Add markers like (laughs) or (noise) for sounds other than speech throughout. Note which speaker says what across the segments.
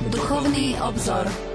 Speaker 1: Duchovný obzor.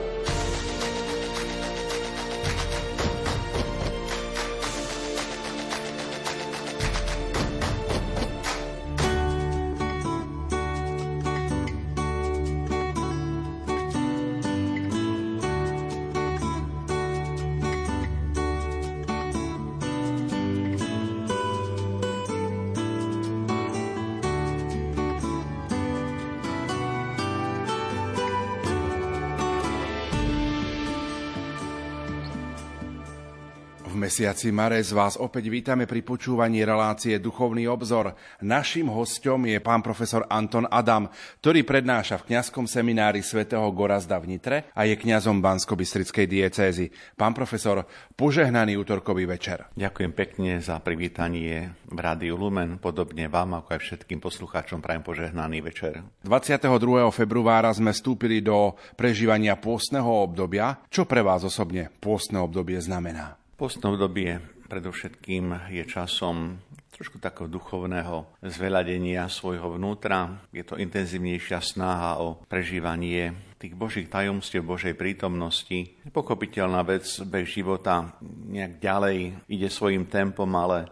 Speaker 2: Mesiaci Marec vás opäť vítame pri počúvaní relácie Duchovný obzor. Naším hostom je pán profesor Anton Adam, ktorý prednáša v kňazskom seminári svätého Gorazda v Nitre a je kňazom Bansko-Bystrickej diecézy. Pán profesor, požehnaný útorkový večer.
Speaker 3: Ďakujem pekne za privítanie v Rádiu Lumen, podobne vám ako aj všetkým poslucháčom prajem požehnaný večer.
Speaker 2: 22. februára sme vstúpili do prežívania pôstneho obdobia. Čo pre vás osobne pôstne obdobie znamená?
Speaker 3: Postné obdobie predovšetkým je časom trošku takého duchovného zveľadenia svojho vnútra. Je to intenzívnejšia snaha o prežívanie tých božích tajomstiev, Božej prítomnosti. Pochopiteľná vec, bez života nejak ďalej ide svojim tempom, ale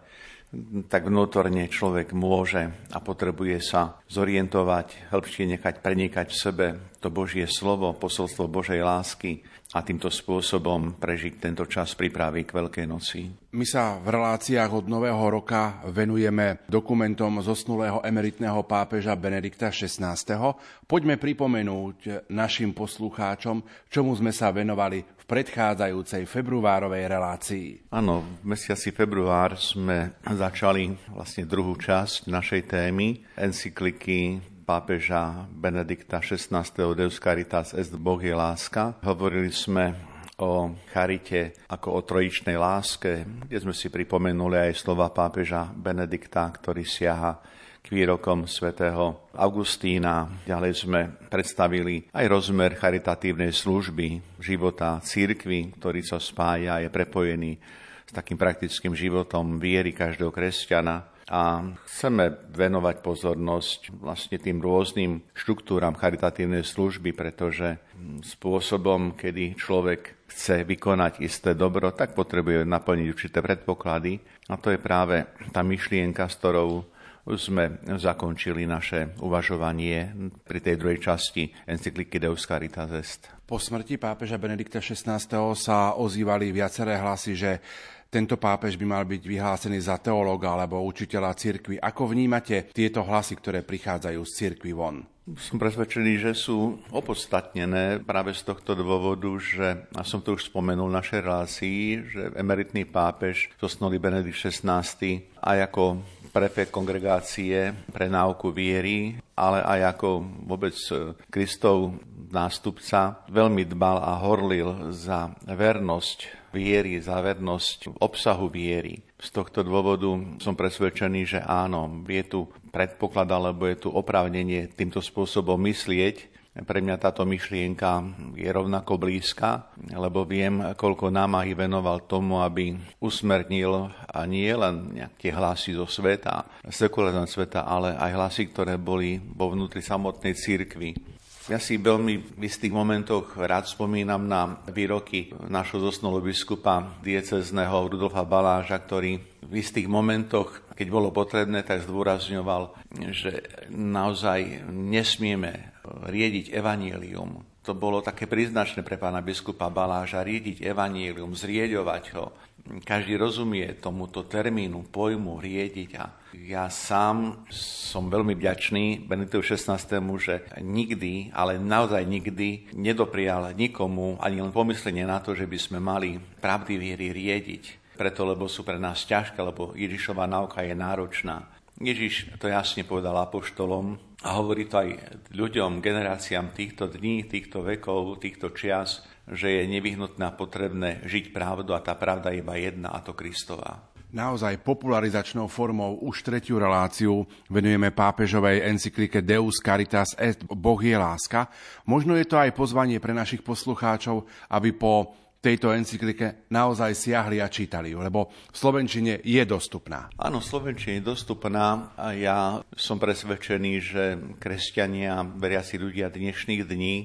Speaker 3: tak vnútorne človek môže a potrebuje sa zorientovať, hĺbšie nechať prenikať v sebe to Božie slovo, posolstvo Božej lásky a týmto spôsobom prežiť tento čas prípravy k Veľkej noci.
Speaker 2: My sa v reláciách od Nového roka venujeme dokumentom zosnulého emeritného pápeža Benedikta XVI. Poďme pripomenúť našim poslucháčom, čomu sme sa venovali v predchádzajúcej februárovej relácii.
Speaker 3: Áno, v mesiaci február sme začali vlastne druhú časť našej témy encykliky pápeža Benedikta XVI. Deus Caritas est Boh je láska. Hovorili sme o charite ako o trojičnej láske, kde sme si pripomenuli aj slova pápeža Benedikta, ktorý siaha k výrokom svätého Augustína. Ďalej sme predstavili aj rozmer charitatívnej služby, života církvy, ktorý sa spája a je prepojený s takým praktickým životom viery každého kresťana a chceme venovať pozornosť vlastne tým rôznym štruktúram charitatívnej služby, pretože spôsobom, kedy človek chce vykonať isté dobro, tak potrebuje naplniť určité predpoklady a to je práve tá myšlienka, s ktorou sme zakončili naše uvažovanie pri tej druhej časti encykliky Deus Caritas Est.
Speaker 2: Po smrti pápeža Benedikta XVI. sa ozývali viaceré hlasy, že tento pápež by mal byť vyhlásený za teológa alebo učiteľa cirkvi. Ako vnímate tieto hlasy, ktoré prichádzajú z cirkvi von?
Speaker 3: Som presvedčený, že sú opodstatnené práve z tohto dôvodu, že, a som to už spomenul v našej relácii, že emeritný pápež zosnulý Benedikt XVI aj ako prefekt kongregácie pre náuku viery, ale aj ako vôbec Kristov nástupca, veľmi dbal a horlil za vernosť viery, za vernosť obsahu viery. Z tohto dôvodu som presvedčený, že áno, je tu predpoklad alebo je tu oprávnenie týmto spôsobom myslieť. Pre mňa táto myšlienka je rovnako blízka, lebo viem, koľko námahy venoval tomu, aby usmernil a nie len nejaké hlasy zo sveta, sekulárneho sveta, ale aj hlasy, ktoré boli vo vnútri samotnej církvy ja si veľmi v istých momentoch rád spomínam na výroky našho zosnulého biskupa diecezného Rudolfa Baláža, ktorý v istých momentoch, keď bolo potrebné, tak zdôrazňoval, že naozaj nesmieme riediť evanielium. To bolo také príznačné pre pána biskupa Baláža, riediť evanielium, zrieďovať ho, každý rozumie tomuto termínu, pojmu riediť a ja sám som veľmi vďačný Benediktovi 16. že nikdy, ale naozaj nikdy nedoprial nikomu ani len pomyslenie na to, že by sme mali pravdy viery riediť. Preto, lebo sú pre nás ťažké, lebo Ježišová náuka je náročná. Ježiš to jasne povedal apoštolom a hovorí to aj ľuďom, generáciám týchto dní, týchto vekov, týchto čias, že je nevyhnutné a potrebné žiť pravdu a tá pravda je iba jedna, a to Kristová.
Speaker 2: Naozaj popularizačnou formou už tretiu reláciu venujeme pápežovej encyklike Deus Caritas et Boh je láska. Možno je to aj pozvanie pre našich poslucháčov, aby po tejto encyklike naozaj siahli a čítali lebo v Slovenčine je dostupná.
Speaker 3: Áno, v Slovenčine je dostupná a ja som presvedčený, že kresťania, veriaci ľudia dnešných dní,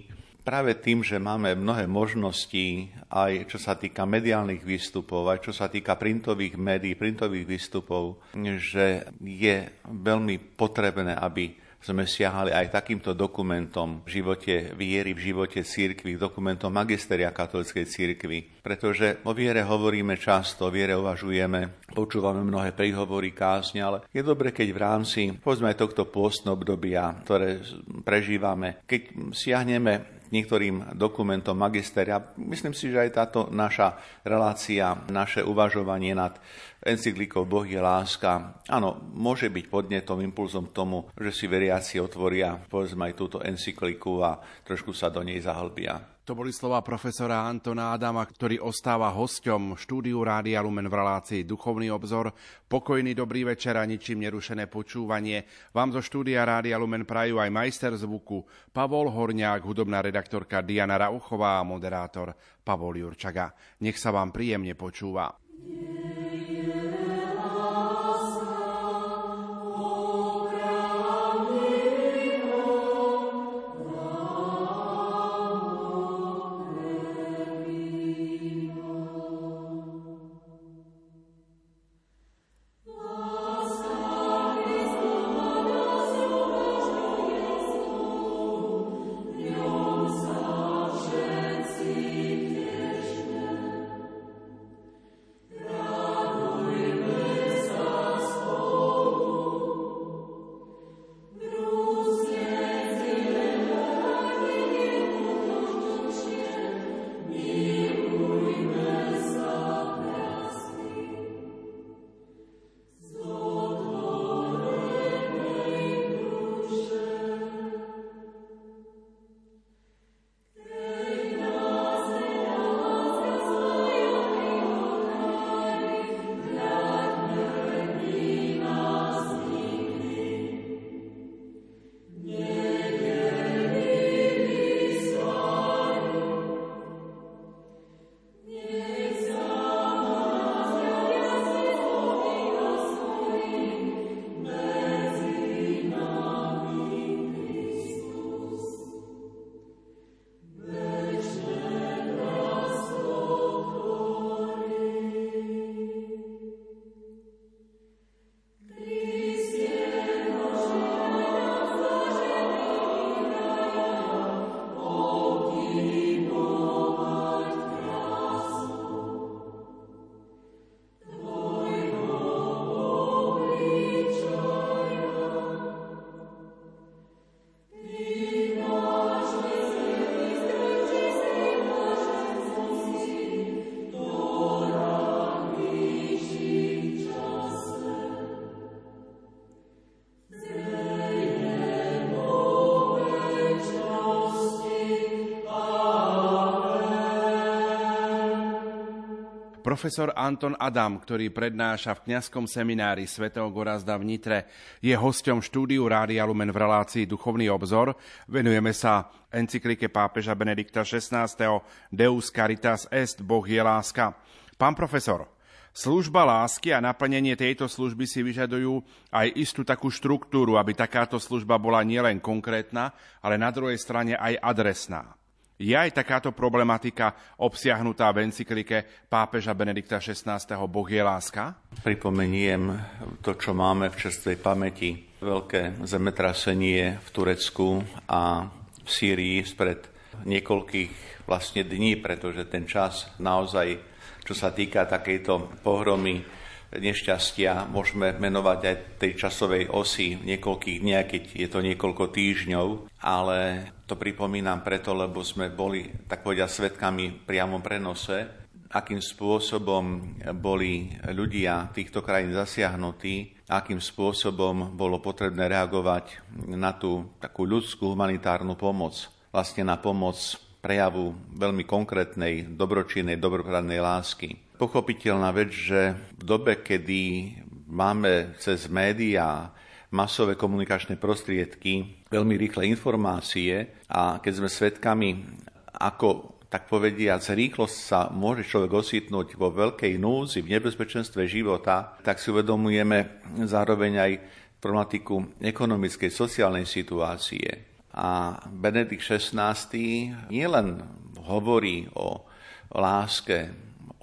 Speaker 3: práve tým, že máme mnohé možnosti, aj čo sa týka mediálnych výstupov, aj čo sa týka printových médií, printových výstupov, že je veľmi potrebné, aby sme siahali aj takýmto dokumentom v živote viery, v živote církvy, dokumentom magisteria katolíckej církvy. Pretože o viere hovoríme často, o viere uvažujeme, počúvame mnohé príhovory, kázne, ale je dobre, keď v rámci, povedzme aj tohto pôstno obdobia, ktoré prežívame, keď siahneme niektorým dokumentom magisteria. Myslím si, že aj táto naša relácia, naše uvažovanie nad encyklikou Boh je láska, áno, môže byť podnetom, impulzom k tomu, že si veriaci otvoria, povedzme aj túto encykliku a trošku sa do nej zahlbia.
Speaker 2: To boli slova profesora Antona Adama, ktorý ostáva hosťom štúdiu Rádia Lumen v relácii Duchovný obzor. Pokojný dobrý večer a ničím nerušené počúvanie. Vám zo štúdia Rádia Lumen prajú aj majster zvuku Pavol Horňák, hudobná redaktorka Diana Rauchová a moderátor Pavol Jurčaga. Nech sa vám príjemne počúva. Yeah. Profesor Anton Adam, ktorý prednáša v kňazskom seminári svätého Gorazda v Nitre, je hosťom štúdiu Rádia Lumen v relácii Duchovný obzor. Venujeme sa encyklike pápeža Benedikta XVI. Deus Caritas Est, Boh je láska. Pán profesor, Služba lásky a naplnenie tejto služby si vyžadujú aj istú takú štruktúru, aby takáto služba bola nielen konkrétna, ale na druhej strane aj adresná. Je aj takáto problematika obsiahnutá v encyklike pápeža Benedikta XVI. Boh je láska?
Speaker 3: Pripomeniem to, čo máme v čerstvej pamäti. Veľké zemetrasenie v Turecku a v Sýrii spred niekoľkých vlastne dní, pretože ten čas naozaj, čo sa týka takejto pohromy, nešťastia môžeme menovať aj tej časovej osy niekoľkých dní, keď je to niekoľko týždňov, ale to pripomínam preto, lebo sme boli, tak povedia, svetkami priamom prenose, akým spôsobom boli ľudia týchto krajín zasiahnutí, akým spôsobom bolo potrebné reagovať na tú takú ľudskú humanitárnu pomoc, vlastne na pomoc prejavu veľmi konkrétnej, dobročinnej, dobropravnej lásky. Pochopiteľná vec, že v dobe, kedy máme cez médiá masové komunikačné prostriedky veľmi rýchle informácie a keď sme svedkami, ako tak povediac, rýchlosť sa môže človek ositnúť vo veľkej núzi, v nebezpečenstve života, tak si uvedomujeme zároveň aj problematiku ekonomickej, sociálnej situácie. A Benedikt XVI nielen hovorí o láske,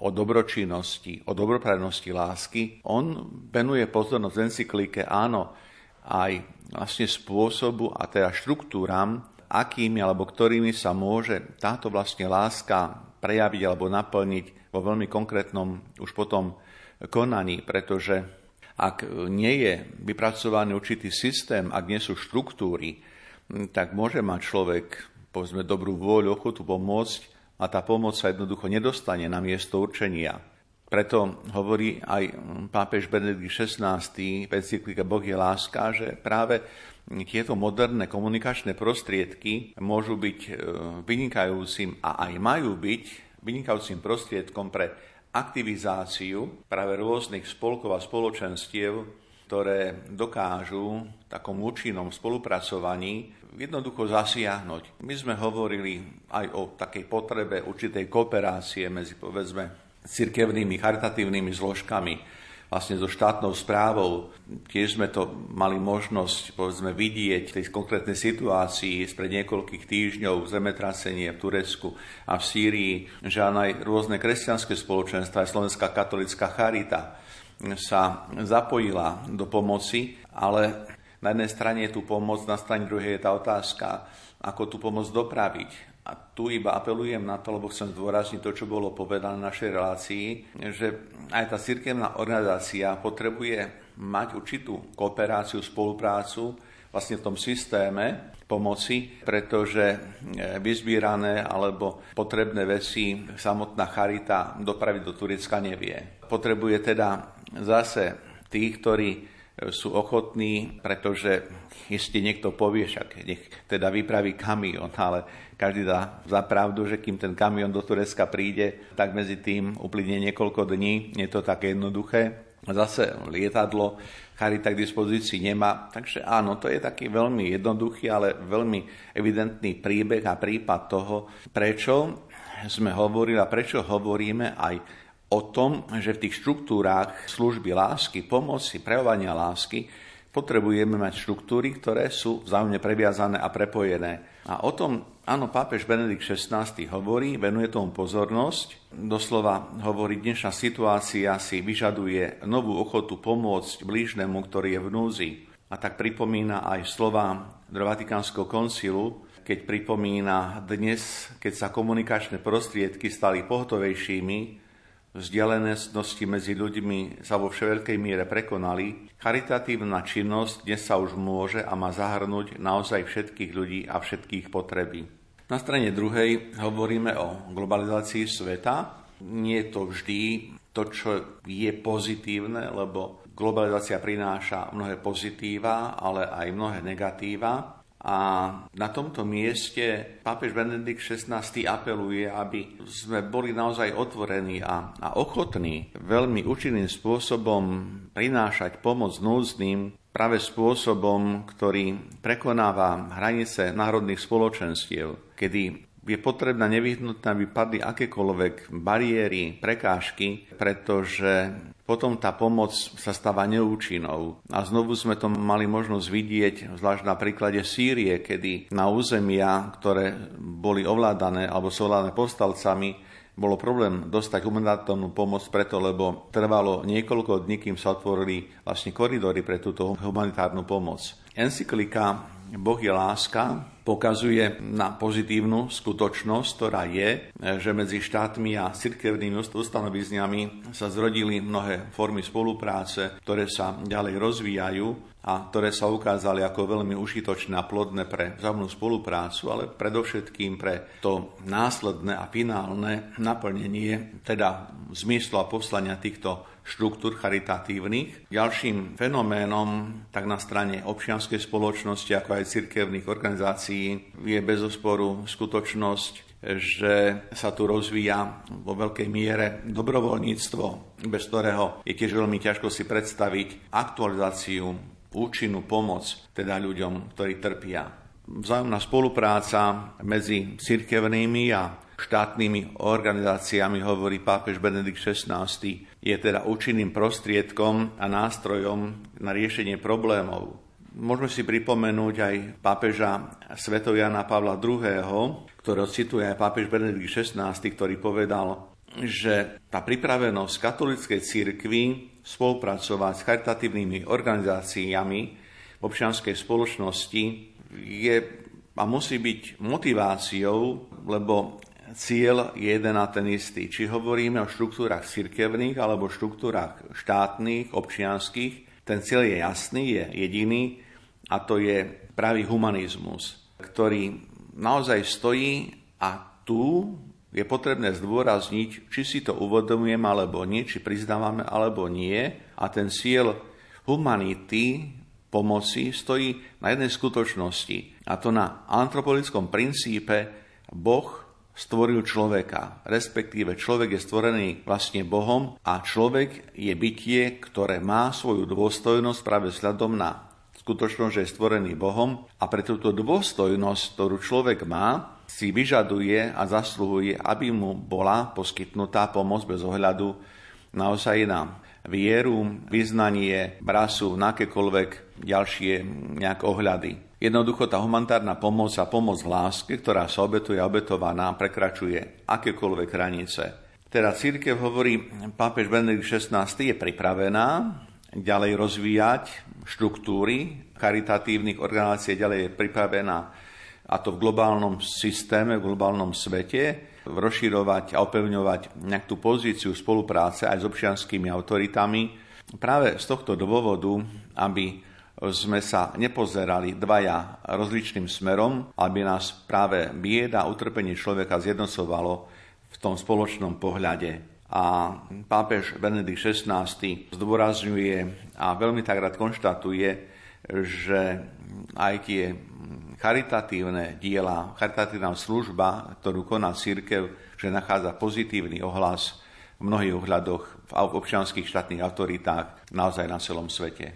Speaker 3: o dobročinnosti, o dobroprajnosti lásky, on venuje pozornosť v encyklike, áno, aj vlastne spôsobu a teda štruktúram, akými alebo ktorými sa môže táto vlastne láska prejaviť alebo naplniť vo veľmi konkrétnom už potom konaní, pretože ak nie je vypracovaný určitý systém, ak nie sú štruktúry, tak môže mať človek, povedzme, dobrú vôľu, ochotu pomôcť a tá pomoc sa jednoducho nedostane na miesto určenia. Preto hovorí aj pápež Benedikt XVI v encyklike Boh je láska, že práve tieto moderné komunikačné prostriedky môžu byť e, vynikajúcim a aj majú byť vynikajúcim prostriedkom pre aktivizáciu práve rôznych spolkov a spoločenstiev, ktoré dokážu v takom účinnom spolupracovaní jednoducho zasiahnuť. My sme hovorili aj o takej potrebe určitej kooperácie medzi, povedzme, cirkevnými charitatívnymi zložkami vlastne so štátnou správou. Tiež sme to mali možnosť povedzme, vidieť v tej konkrétnej situácii spred niekoľkých týždňov zemetrasenie v Turecku a v Sýrii, že aj rôzne kresťanské spoločenstva, aj Slovenská katolická charita sa zapojila do pomoci, ale na jednej strane je tu pomoc, na strane druhej je tá otázka, ako tú pomoc dopraviť. A tu iba apelujem na to, lebo chcem zdôrazniť to, čo bolo povedané v našej relácii, že aj tá cirkevná organizácia potrebuje mať určitú kooperáciu, spoluprácu vlastne v tom systéme pomoci, pretože e, vyzbierané alebo potrebné veci samotná charita dopraviť do Turecka nevie. Potrebuje teda zase tých, ktorí sú ochotní, pretože ešte niekto povie, však nech teda vypraví kamión, ale každý dá za pravdu, že kým ten kamión do Turecka príde, tak medzi tým uplynie niekoľko dní, je to také jednoduché. Zase lietadlo Charita k dispozícii nemá. Takže áno, to je taký veľmi jednoduchý, ale veľmi evidentný príbeh a prípad toho, prečo sme hovorili a prečo hovoríme aj o tom, že v tých štruktúrách služby lásky, pomoci, prejavovania lásky potrebujeme mať štruktúry, ktoré sú vzájomne previazané a prepojené. A o tom, áno, pápež Benedikt XVI hovorí, venuje tomu pozornosť. Doslova hovorí, dnešná situácia si vyžaduje novú ochotu pomôcť blížnemu, ktorý je v núzi. A tak pripomína aj slova Vatikánskeho koncilu, keď pripomína dnes, keď sa komunikačné prostriedky stali pohotovejšími, vzdialenosti medzi ľuďmi sa vo všetkej miere prekonali, charitatívna činnosť dnes sa už môže a má zahrnúť naozaj všetkých ľudí a všetkých potreby. Na strane druhej hovoríme o globalizácii sveta. Nie je to vždy to, čo je pozitívne, lebo globalizácia prináša mnohé pozitíva, ale aj mnohé negatíva. A na tomto mieste pápež Benedikt XVI apeluje, aby sme boli naozaj otvorení a, a ochotní veľmi účinným spôsobom prinášať pomoc núzným práve spôsobom, ktorý prekonáva hranice národných spoločenstiev, kedy je potrebná nevyhnutná, aby padli akékoľvek bariéry, prekážky, pretože potom tá pomoc sa stáva neúčinnou. A znovu sme to mali možnosť vidieť, zvlášť na príklade Sýrie, kedy na územia, ktoré boli ovládané alebo sú ovládané povstalcami, bolo problém dostať humanitárnu pomoc preto, lebo trvalo niekoľko dní, kým sa otvorili vlastne koridory pre túto humanitárnu pomoc. Encyklika Boh je láska pokazuje na pozitívnu skutočnosť, ktorá je, že medzi štátmi a cirkevnými ustanovizňami sa zrodili mnohé formy spolupráce, ktoré sa ďalej rozvíjajú a ktoré sa ukázali ako veľmi užitočné a plodné pre vzájomnú spoluprácu, ale predovšetkým pre to následné a finálne naplnenie, teda zmyslu a poslania týchto štruktúr charitatívnych. Ďalším fenoménom tak na strane občianskej spoločnosti, ako aj cirkevných organizácií je bez osporu skutočnosť, že sa tu rozvíja vo veľkej miere dobrovoľníctvo, bez ktorého je tiež veľmi ťažko si predstaviť aktualizáciu, účinnú pomoc teda ľuďom, ktorí trpia. Vzájomná spolupráca medzi cirkevnými a štátnymi organizáciami, hovorí pápež Benedikt XVI, je teda účinným prostriedkom a nástrojom na riešenie problémov. Môžeme si pripomenúť aj pápeža Sveto Jana Pavla II., ktorého cituje aj pápež Benedikt XVI, ktorý povedal, že tá pripravenosť katolíckej církvy spolupracovať s charitatívnymi organizáciami v občianskej spoločnosti je a musí byť motiváciou, lebo cieľ je jeden a ten istý. Či hovoríme o štruktúrach cirkevných alebo štruktúrach štátnych, občianských, ten cieľ je jasný, je jediný a to je pravý humanizmus, ktorý naozaj stojí a tu je potrebné zdôrazniť, či si to uvedomujem alebo nie, či priznávame alebo nie. A ten cieľ humanity, pomoci, stojí na jednej skutočnosti. A to na antropologickom princípe Boh stvoril človeka, respektíve človek je stvorený vlastne Bohom a človek je bytie, ktoré má svoju dôstojnosť práve vzhľadom na skutočnosť, že je stvorený Bohom a pre túto dôstojnosť, ktorú človek má, si vyžaduje a zasluhuje, aby mu bola poskytnutá pomoc bez ohľadu naozaj na vieru, vyznanie, brasu, na akékoľvek ďalšie nejak ohľady. Jednoducho tá humanitárna pomoc a pomoc v láske, ktorá sa obetuje a obetovaná, prekračuje akékoľvek hranice. Teda církev hovorí, pápež Benedikt XVI je pripravená ďalej rozvíjať štruktúry charitatívnych organizácií, ďalej je pripravená a to v globálnom systéme, v globálnom svete, rozširovať a opevňovať nejak pozíciu spolupráce aj s občianskými autoritami. Práve z tohto dôvodu, aby sme sa nepozerali dvaja rozličným smerom, aby nás práve bieda a utrpenie človeka zjednocovalo v tom spoločnom pohľade. A pápež Benedikt XVI zdôrazňuje a veľmi tak rád konštatuje, že aj tie charitatívne diela, charitatívna služba, ktorú koná církev, že nachádza pozitívny ohlas v mnohých ohľadoch v občianských štátnych autoritách naozaj na celom svete.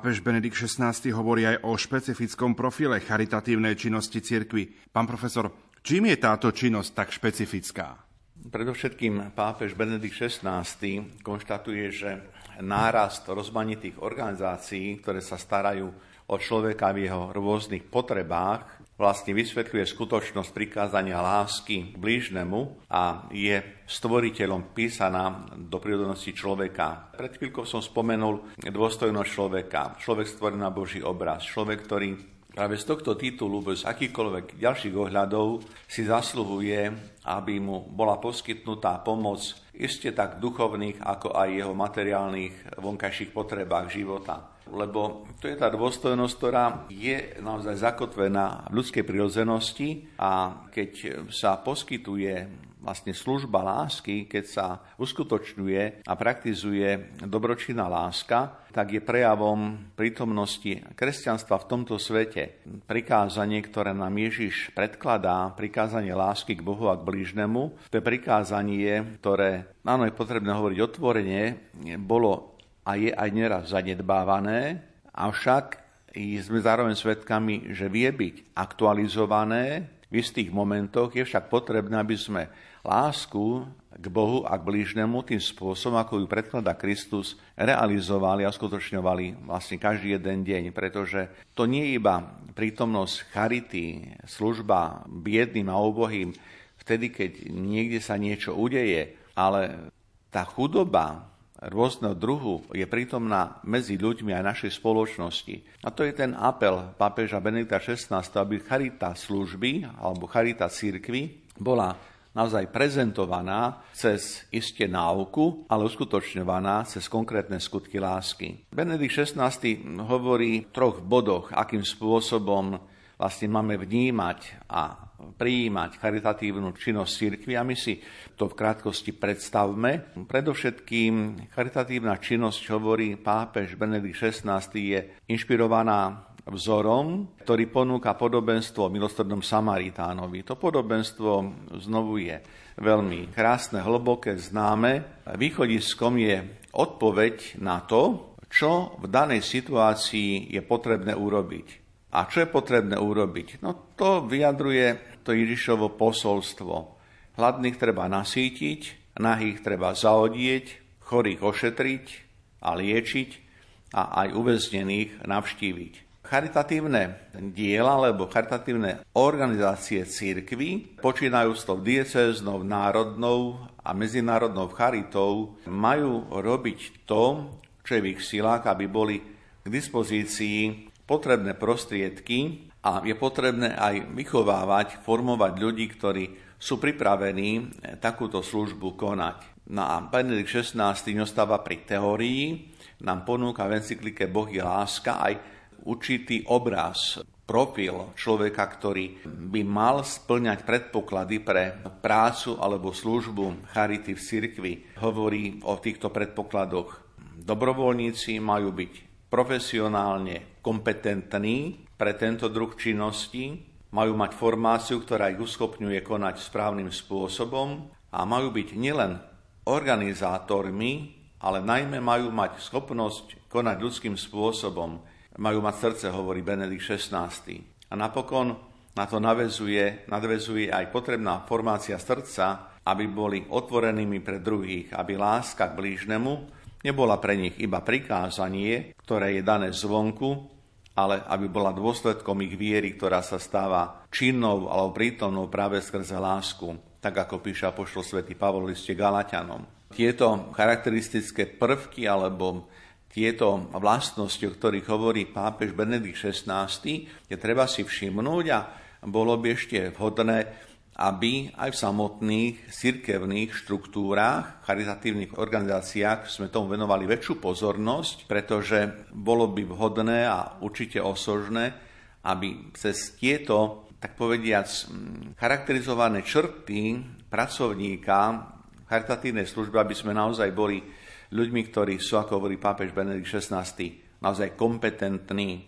Speaker 2: Pápež Benedikt XVI hovorí aj o špecifickom profile charitatívnej činnosti cirkvy. Pán profesor, čím je táto činnosť tak špecifická?
Speaker 3: Predovšetkým pápež Benedikt XVI konštatuje, že nárast rozmanitých organizácií, ktoré sa starajú o človeka v jeho rôznych potrebách, vlastne vysvetľuje skutočnosť prikázania lásky k blížnemu a je stvoriteľom písaná do prírodnosti človeka. Pred chvíľkou som spomenul dôstojnosť človeka. Človek stvorený na Boží obraz. Človek, ktorý práve z tohto titulu, bez akýchkoľvek ďalších ohľadov, si zasluhuje, aby mu bola poskytnutá pomoc iste tak duchovných, ako aj jeho materiálnych vonkajších potrebách života lebo to je tá dôstojnosť, ktorá je naozaj zakotvená v ľudskej prirodzenosti a keď sa poskytuje vlastne služba lásky, keď sa uskutočňuje a praktizuje dobročinná láska, tak je prejavom prítomnosti kresťanstva v tomto svete. Prikázanie, ktoré nám Ježiš predkladá, prikázanie lásky k Bohu a k blížnemu, to je prikázanie, ktoré, áno, je potrebné hovoriť otvorene, bolo a je aj neraz zanedbávané, avšak sme zároveň svedkami, že vie byť aktualizované v istých momentoch. Je však potrebné, aby sme lásku k Bohu a k blížnemu tým spôsobom, ako ju predkladá Kristus, realizovali a skutočňovali vlastne každý jeden deň, pretože to nie je iba prítomnosť charity, služba biedným a obohým, vtedy, keď niekde sa niečo udeje, ale tá chudoba, rôzneho druhu je prítomná medzi ľuďmi aj našej spoločnosti. A to je ten apel pápeža Benedikta XVI, aby charita služby alebo charita církvy bola naozaj prezentovaná cez isté náuku, ale uskutočňovaná cez konkrétne skutky lásky. Benedikt XVI hovorí v troch bodoch, akým spôsobom vlastne máme vnímať a prijímať charitatívnu činnosť cirkvi a my si to v krátkosti predstavme. Predovšetkým charitatívna činnosť, hovorí pápež Benedikt XVI, je inšpirovaná vzorom, ktorý ponúka podobenstvo milostrednom Samaritánovi. To podobenstvo znovu je veľmi krásne, hlboké, známe. Východiskom je odpoveď na to, čo v danej situácii je potrebné urobiť. A čo je potrebné urobiť? No to vyjadruje to Ježišovo posolstvo. Hladných treba nasítiť, nahých treba zaodieť, chorých ošetriť a liečiť a aj uväznených navštíviť. Charitatívne diela alebo charitatívne organizácie církvy, počínajú s tou diecéznou, národnou a medzinárodnou charitou, majú robiť to, čo je v ich silách, aby boli k dispozícii potrebné prostriedky a je potrebné aj vychovávať, formovať ľudí, ktorí sú pripravení eh, takúto službu konať. No a Benedikt XVI ostáva pri teórii, nám ponúka v encyklike Boh je láska aj určitý obraz, profil človeka, ktorý by mal splňať predpoklady pre prácu alebo službu charity v cirkvi. Hovorí o týchto predpokladoch. Dobrovoľníci majú byť profesionálne kompetentní, pre tento druh činnosti, majú mať formáciu, ktorá ich uschopňuje konať správnym spôsobom a majú byť nielen organizátormi, ale najmä majú mať schopnosť konať ľudským spôsobom. Majú mať srdce, hovorí Benedikt XVI. A napokon na to navezuje, nadvezuje aj potrebná formácia srdca, aby boli otvorenými pre druhých, aby láska k blížnemu nebola pre nich iba prikázanie, ktoré je dané zvonku, ale aby bola dôsledkom ich viery, ktorá sa stáva činnou alebo prítomnou práve skrze lásku, tak ako píše apoštol svätý Pavol liste Galatianom. Tieto charakteristické prvky alebo tieto vlastnosti, o ktorých hovorí pápež Benedikt XVI, je treba si všimnúť a bolo by ešte vhodné aby aj v samotných cirkevných štruktúrách, charitatívnych organizáciách sme tomu venovali väčšiu pozornosť, pretože bolo by vhodné a určite osožné, aby cez tieto, tak povediac, charakterizované črty pracovníka charitatívnej služby, aby sme naozaj boli ľuďmi, ktorí sú, ako hovorí pápež Benedikt XVI, naozaj kompetentní,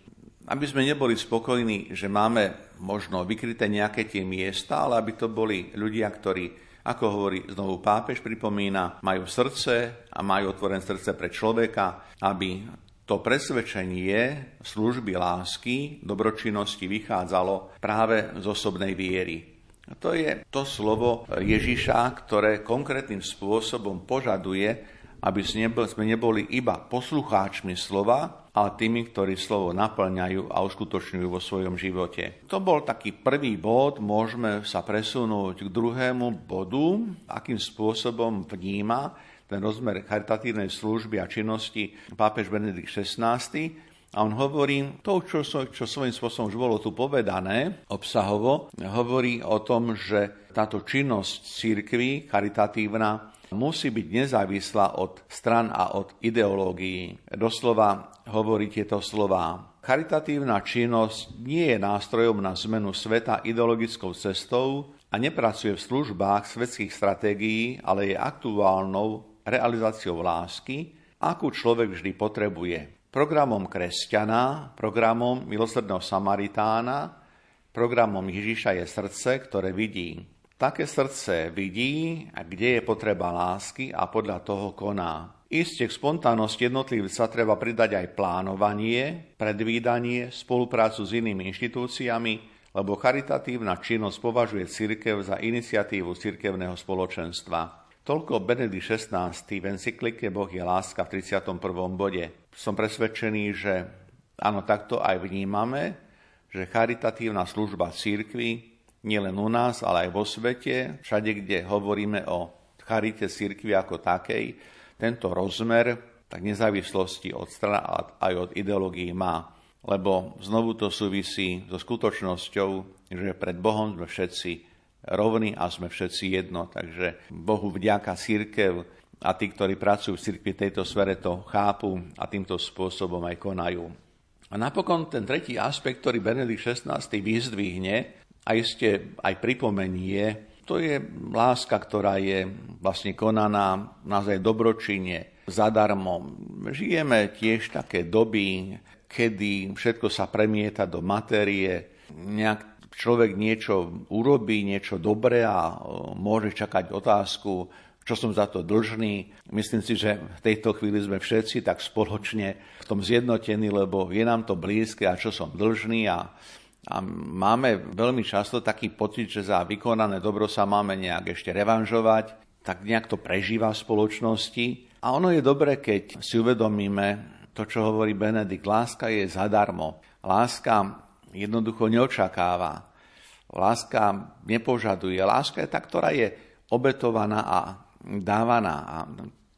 Speaker 3: aby sme neboli spokojní, že máme možno vykryté nejaké tie miesta, ale aby to boli ľudia, ktorí, ako hovorí znovu pápež, pripomína, majú srdce a majú otvorené srdce pre človeka, aby to presvedčenie služby lásky, dobročinnosti vychádzalo práve z osobnej viery. A to je to slovo Ježiša, ktoré konkrétnym spôsobom požaduje, aby sme neboli iba poslucháčmi slova, ale tými, ktorí slovo naplňajú a uskutočňujú vo svojom živote. To bol taký prvý bod, môžeme sa presunúť k druhému bodu, akým spôsobom vníma ten rozmer charitatívnej služby a činnosti pápež Benedikt XVI. A on hovorí, to, čo, čo svojím spôsobom už bolo tu povedané, obsahovo, hovorí o tom, že táto činnosť církvy charitatívna musí byť nezávislá od stran a od ideológií. Doslova hovorí tieto slova. Charitatívna činnosť nie je nástrojom na zmenu sveta ideologickou cestou a nepracuje v službách svetských stratégií, ale je aktuálnou realizáciou lásky, akú človek vždy potrebuje. Programom kresťana, programom milosrdného Samaritána, programom Ježiša je srdce, ktoré vidí. Také srdce vidí, kde je potreba lásky a podľa toho koná. Isté k spontánnosti jednotlivca treba pridať aj plánovanie, predvídanie, spoluprácu s inými inštitúciami, lebo charitatívna činnosť považuje cirkev za iniciatívu cirkevného spoločenstva. Toľko Benedikt XVI v encyklike Boh je láska v 31. bode. Som presvedčený, že áno, takto aj vnímame, že charitatívna služba církvy nielen u nás, ale aj vo svete, všade, kde hovoríme o charite církvy ako takej, tento rozmer tak nezávislosti od stran aj od ideológií má. Lebo znovu to súvisí so skutočnosťou, že pred Bohom sme všetci rovní a sme všetci jedno. Takže Bohu vďaka církev a tí, ktorí pracujú v cirkvi tejto sfere, to chápu a týmto spôsobom aj konajú. A napokon ten tretí aspekt, ktorý Benedikt XVI vyzdvihne a iste aj pripomenie, to je láska, ktorá je vlastne konaná naozaj dobročine, zadarmo. Žijeme tiež také doby, kedy všetko sa premieta do matérie, nejak človek niečo urobí, niečo dobré a môže čakať otázku, čo som za to dlžný. Myslím si, že v tejto chvíli sme všetci tak spoločne v tom zjednotení, lebo je nám to blízke a čo som dlžný a a máme veľmi často taký pocit, že za vykonané dobro sa máme nejak ešte revanžovať, tak nejak to prežíva v spoločnosti. A ono je dobré, keď si uvedomíme to, čo hovorí Benedikt. Láska je zadarmo. Láska jednoducho neočakáva. Láska nepožaduje. Láska je tá, ktorá je obetovaná a dávaná. A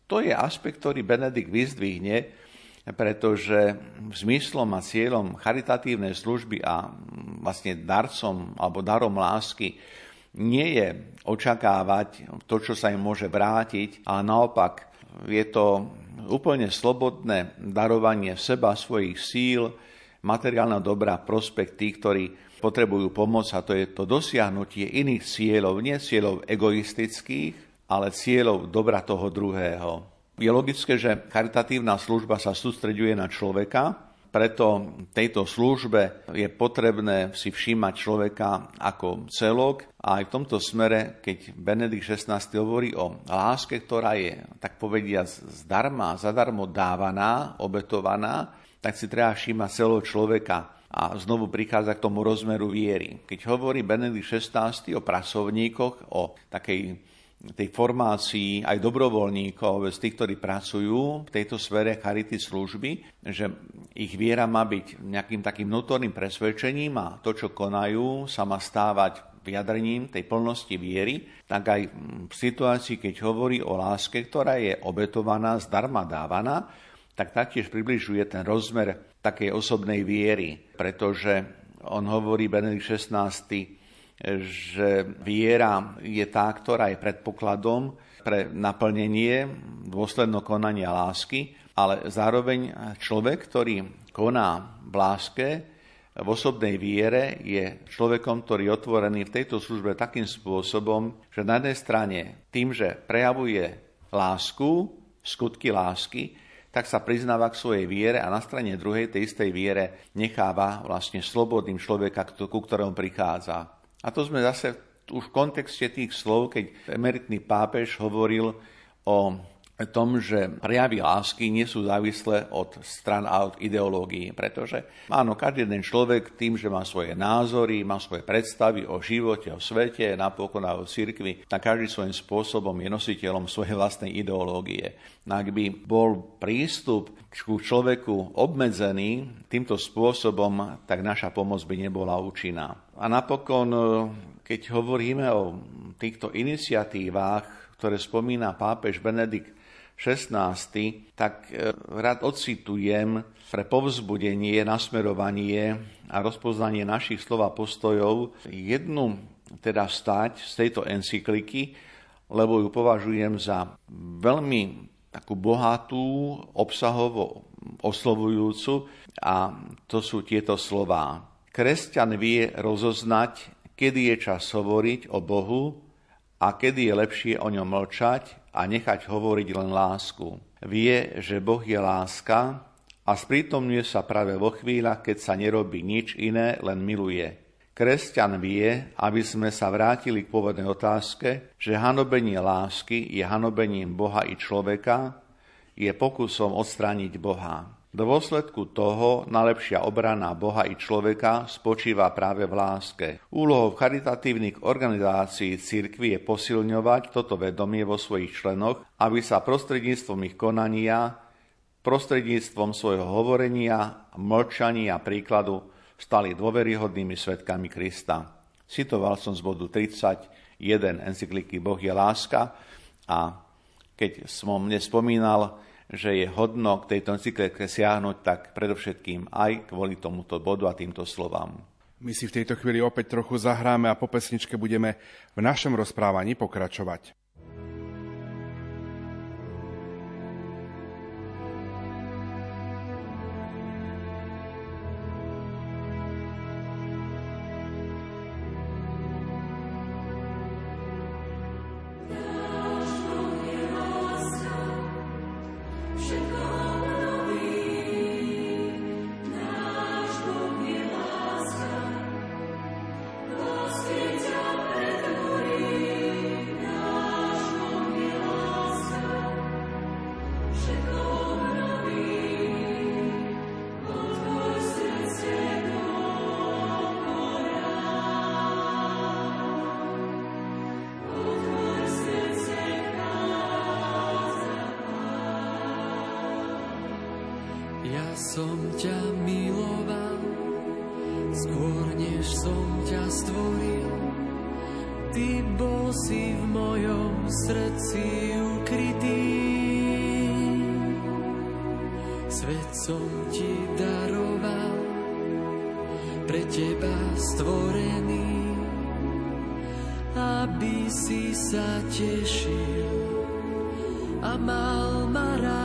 Speaker 3: to je aspekt, ktorý Benedikt vyzdvihne, pretože zmyslom a cieľom charitatívnej služby a vlastne darcom alebo darom lásky nie je očakávať to, čo sa im môže vrátiť, ale naopak je to úplne slobodné darovanie seba, svojich síl, materiálneho dobra, prospekt tých, ktorí potrebujú pomoc a to je to dosiahnutie iných cieľov, nie cieľov egoistických, ale cieľov dobra toho druhého. Je logické, že charitatívna služba sa sústreďuje na človeka, preto tejto službe je potrebné si všímať človeka ako celok a aj v tomto smere, keď Benedikt XVI hovorí o láske, ktorá je, tak povedia, zdarma, zadarmo dávaná, obetovaná, tak si treba všímať celého človeka a znovu prichádza k tomu rozmeru viery. Keď hovorí Benedikt XVI o pracovníkoch, o takej tej formácii aj dobrovoľníkov, z tých, ktorí pracujú v tejto sfere charity služby, že ich viera má byť nejakým takým vnútorným presvedčením a to, čo konajú, sa má stávať vyjadrením tej plnosti viery, tak aj v situácii, keď hovorí o láske, ktorá je obetovaná, zdarma dávaná, tak taktiež približuje ten rozmer takej osobnej viery, pretože on hovorí Benedikt 16 že viera je tá, ktorá je predpokladom pre naplnenie dôsledno konania lásky, ale zároveň človek, ktorý koná v láske, v osobnej viere je človekom, ktorý je otvorený v tejto službe takým spôsobom, že na jednej strane tým, že prejavuje lásku, skutky lásky, tak sa priznáva k svojej viere a na strane druhej tej istej viere necháva vlastne slobodným človeka, ku ktorému prichádza. A to sme zase už v kontexte tých slov, keď emeritný pápež hovoril o tom, že prejavy lásky nie sú závislé od stran a od ideológií, pretože áno, každý jeden človek tým, že má svoje názory, má svoje predstavy o živote, o svete, napokon aj o cirkvi, na každý svojím spôsobom je nositeľom svojej vlastnej ideológie. No ak by bol prístup k človeku obmedzený týmto spôsobom, tak naša pomoc by nebola účinná. A napokon, keď hovoríme o týchto iniciatívach, ktoré spomína pápež Benedikt 16, tak e, rád ocitujem pre povzbudenie, nasmerovanie a rozpoznanie našich slov a postojov jednu teda stať z tejto encykliky lebo ju považujem za veľmi takú bohatú, obsahovo oslovujúcu a to sú tieto slová. Kresťan vie rozoznať, kedy je čas hovoriť o Bohu a kedy je lepšie o ňom mlčať a nechať hovoriť len lásku. Vie, že Boh je láska a sprítomňuje sa práve vo chvíľach, keď sa nerobí nič iné, len miluje. Kresťan vie, aby sme sa vrátili k pôvodnej otázke, že hanobenie lásky je hanobením Boha i človeka, je pokusom odstrániť Boha. Dôsledku toho najlepšia obrana Boha i človeka spočíva práve v láske. Úlohou charitatívnych organizácií cirkvi je posilňovať toto vedomie vo svojich členoch, aby sa prostredníctvom ich konania, prostredníctvom svojho hovorenia, mlčania príkladu stali dôveryhodnými svetkami Krista. Citoval som z bodu 31 encykliky Boh je láska a keď som dnes spomínal, že je hodno k tejto encyklike siahnuť, tak predovšetkým aj kvôli tomuto bodu a týmto slovám.
Speaker 4: My si v tejto chvíli opäť trochu zahráme a po pesničke budeme v našom rozprávaní pokračovať.
Speaker 5: Ja som ťa miloval, skôr než som ťa stvoril. Ty bol si v mojom srdci ukrytý. Svet som ti daroval, pre teba stvorený, aby si sa tešil a mal ma rád.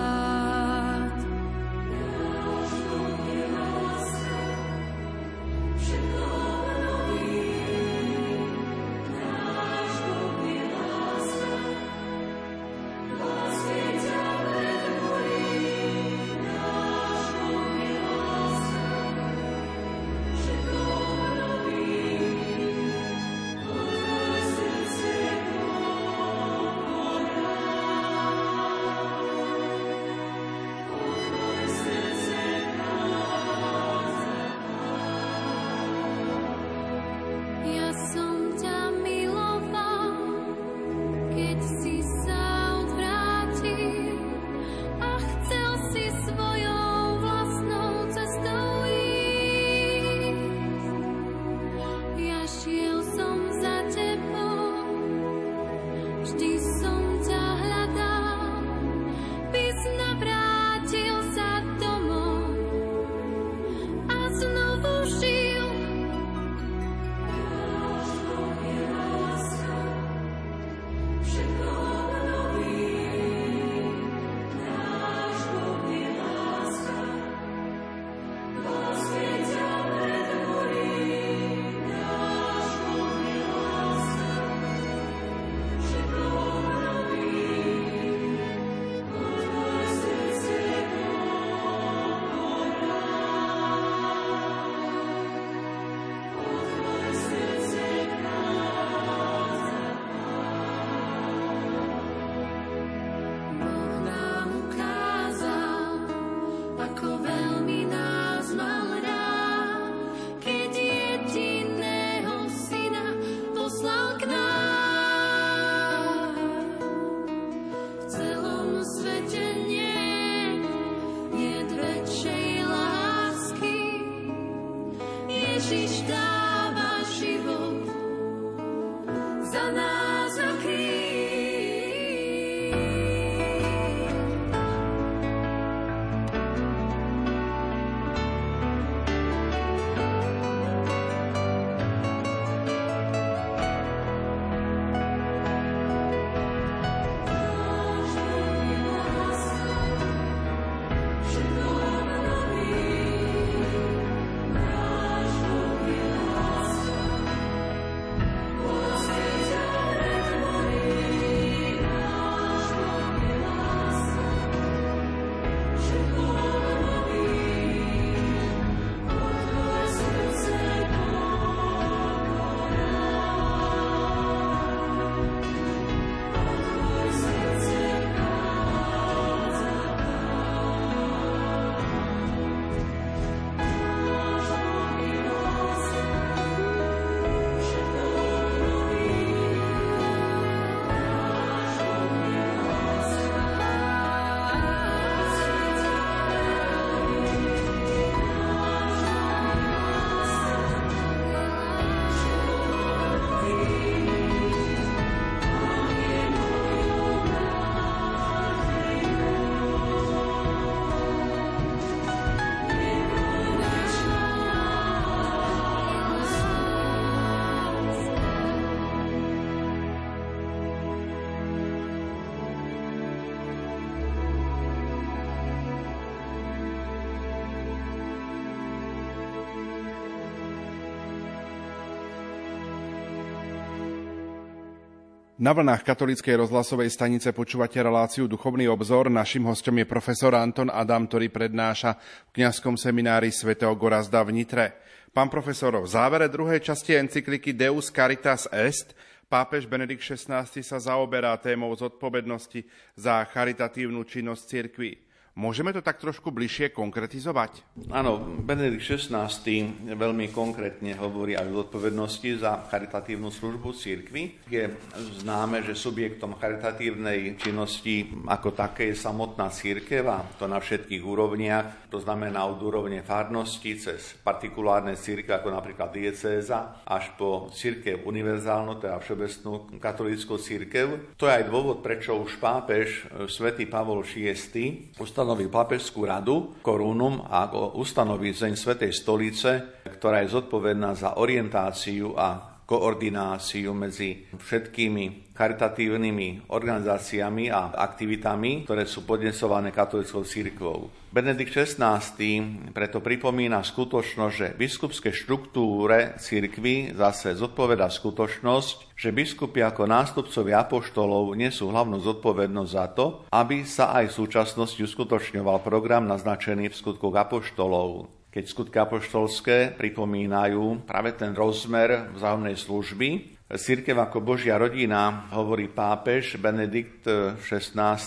Speaker 2: Na vlnách katolíckej rozhlasovej stanice počúvate reláciu Duchovný obzor. Našim hostom je profesor Anton Adam, ktorý prednáša v kňazskom seminári svätého Gorazda v Nitre. Pán profesor, v závere druhej časti encykliky Deus Caritas Est pápež Benedikt XVI sa zaoberá témou zodpovednosti za charitatívnu činnosť cirkvi. Môžeme to tak trošku bližšie konkretizovať?
Speaker 3: Áno, Benedikt XVI veľmi konkrétne hovorí aj o odpovednosti za charitatívnu službu církvy. Je známe, že subjektom charitatívnej činnosti ako také je samotná církev a to na všetkých úrovniach. To znamená od úrovne farnosti cez partikulárne církve ako napríklad diecéza až po církev univerzálnu, teda všeobecnú katolícku církev. To je aj dôvod, prečo už pápež svätý Pavol VI ustanovil papežskú radu Korunum a ustanoví zeň Svetej stolice, ktorá je zodpovedná za orientáciu a koordináciu medzi všetkými charitatívnymi organizáciami a aktivitami, ktoré sú podnesované katolickou církvou. Benedikt XVI preto pripomína skutočnosť, že biskupské štruktúre církvy zase zodpoveda skutočnosť, že biskupy ako nástupcovi apoštolov nesú hlavnú zodpovednosť za to, aby sa aj v súčasnosti uskutočňoval program naznačený v skutkoch apoštolov keď skutky apoštolské pripomínajú práve ten rozmer vzájomnej služby. Církev ako Božia rodina, hovorí pápež Benedikt XVI,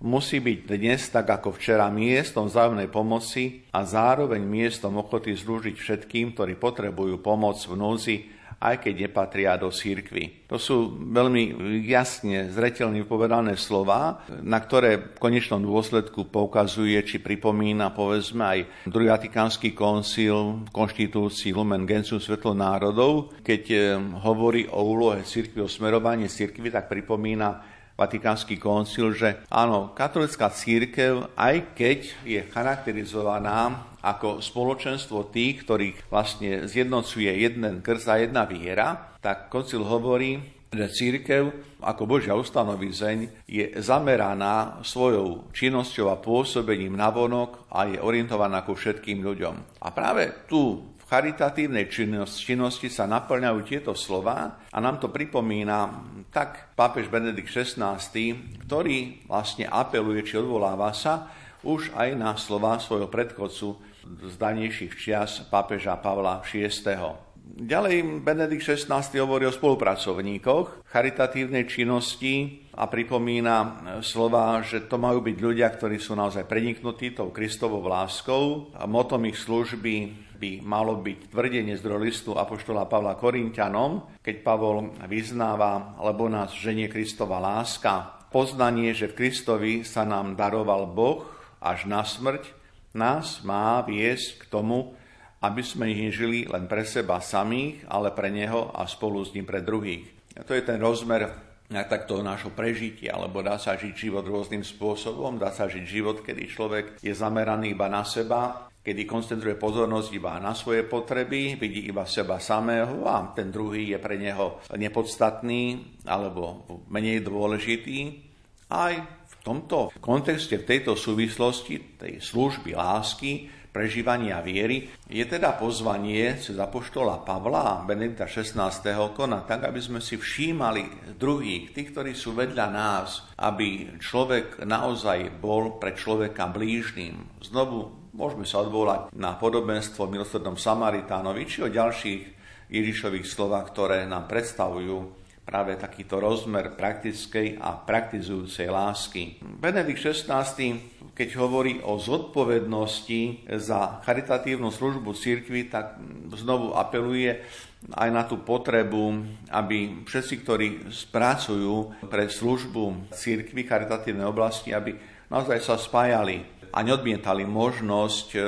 Speaker 3: musí byť dnes, tak ako včera, miestom vzájomnej pomoci a zároveň miestom ochoty slúžiť všetkým, ktorí potrebujú pomoc v núzi aj keď nepatria do církvy. To sú veľmi jasne, zretelne povedané slova, na ktoré v konečnom dôsledku poukazuje, či pripomína, povedzme, aj druhý Vatikánsky koncil v konštitúcii Lumen Gentium Svetlo národov, keď eh, hovorí o úlohe církvy, o smerovaní církvy, tak pripomína Vatikánsky koncil, že áno, katolická církev, aj keď je charakterizovaná ako spoločenstvo tých, ktorých vlastne zjednocuje jeden krst a jedna viera, tak koncil hovorí, že církev ako Božia ustanovizeň je zameraná svojou činnosťou a pôsobením navonok a je orientovaná ku všetkým ľuďom. A práve tu charitatívnej činnosti sa naplňajú tieto slova a nám to pripomína tak pápež Benedikt XVI, ktorý vlastne apeluje či odvoláva sa už aj na slova svojho predchodcu z danejších čias pápeža Pavla VI. Ďalej Benedikt XVI hovorí o spolupracovníkoch charitatívnej činnosti a pripomína slova, že to majú byť ľudia, ktorí sú naozaj preniknutí tou Kristovou láskou. A motom ich služby by malo byť tvrdenie z listu Apoštola Pavla Korintianom, keď Pavol vyznáva, lebo nás ženie Kristova láska, poznanie, že v Kristovi sa nám daroval Boh až na smrť, nás má viesť k tomu, aby sme nežili len pre seba samých, ale pre Neho a spolu s ním pre druhých. A to je ten rozmer takto nášho prežitia, alebo dá sa žiť život rôznym spôsobom, dá sa žiť život, kedy človek je zameraný iba na seba kedy koncentruje pozornosť iba na svoje potreby, vidí iba seba samého a ten druhý je pre neho nepodstatný alebo menej dôležitý. Aj tomto kontexte, v tejto súvislosti, tej služby lásky, prežívania viery, je teda pozvanie cez apoštola Pavla a Benedikta 16. kona tak, aby sme si všímali druhých, tých, ktorí sú vedľa nás, aby človek naozaj bol pre človeka blížným. Znovu Môžeme sa odvolať na podobenstvo milosrdnom Samaritánovi či o ďalších Ježišových slovách, ktoré nám predstavujú práve takýto rozmer praktickej a praktizujúcej lásky. Benedikt XVI, keď hovorí o zodpovednosti za charitatívnu službu cirkvi, tak znovu apeluje aj na tú potrebu, aby všetci, ktorí spracujú pre službu cirkvi charitatívnej oblasti, aby naozaj sa spájali a neodmietali možnosť ehm,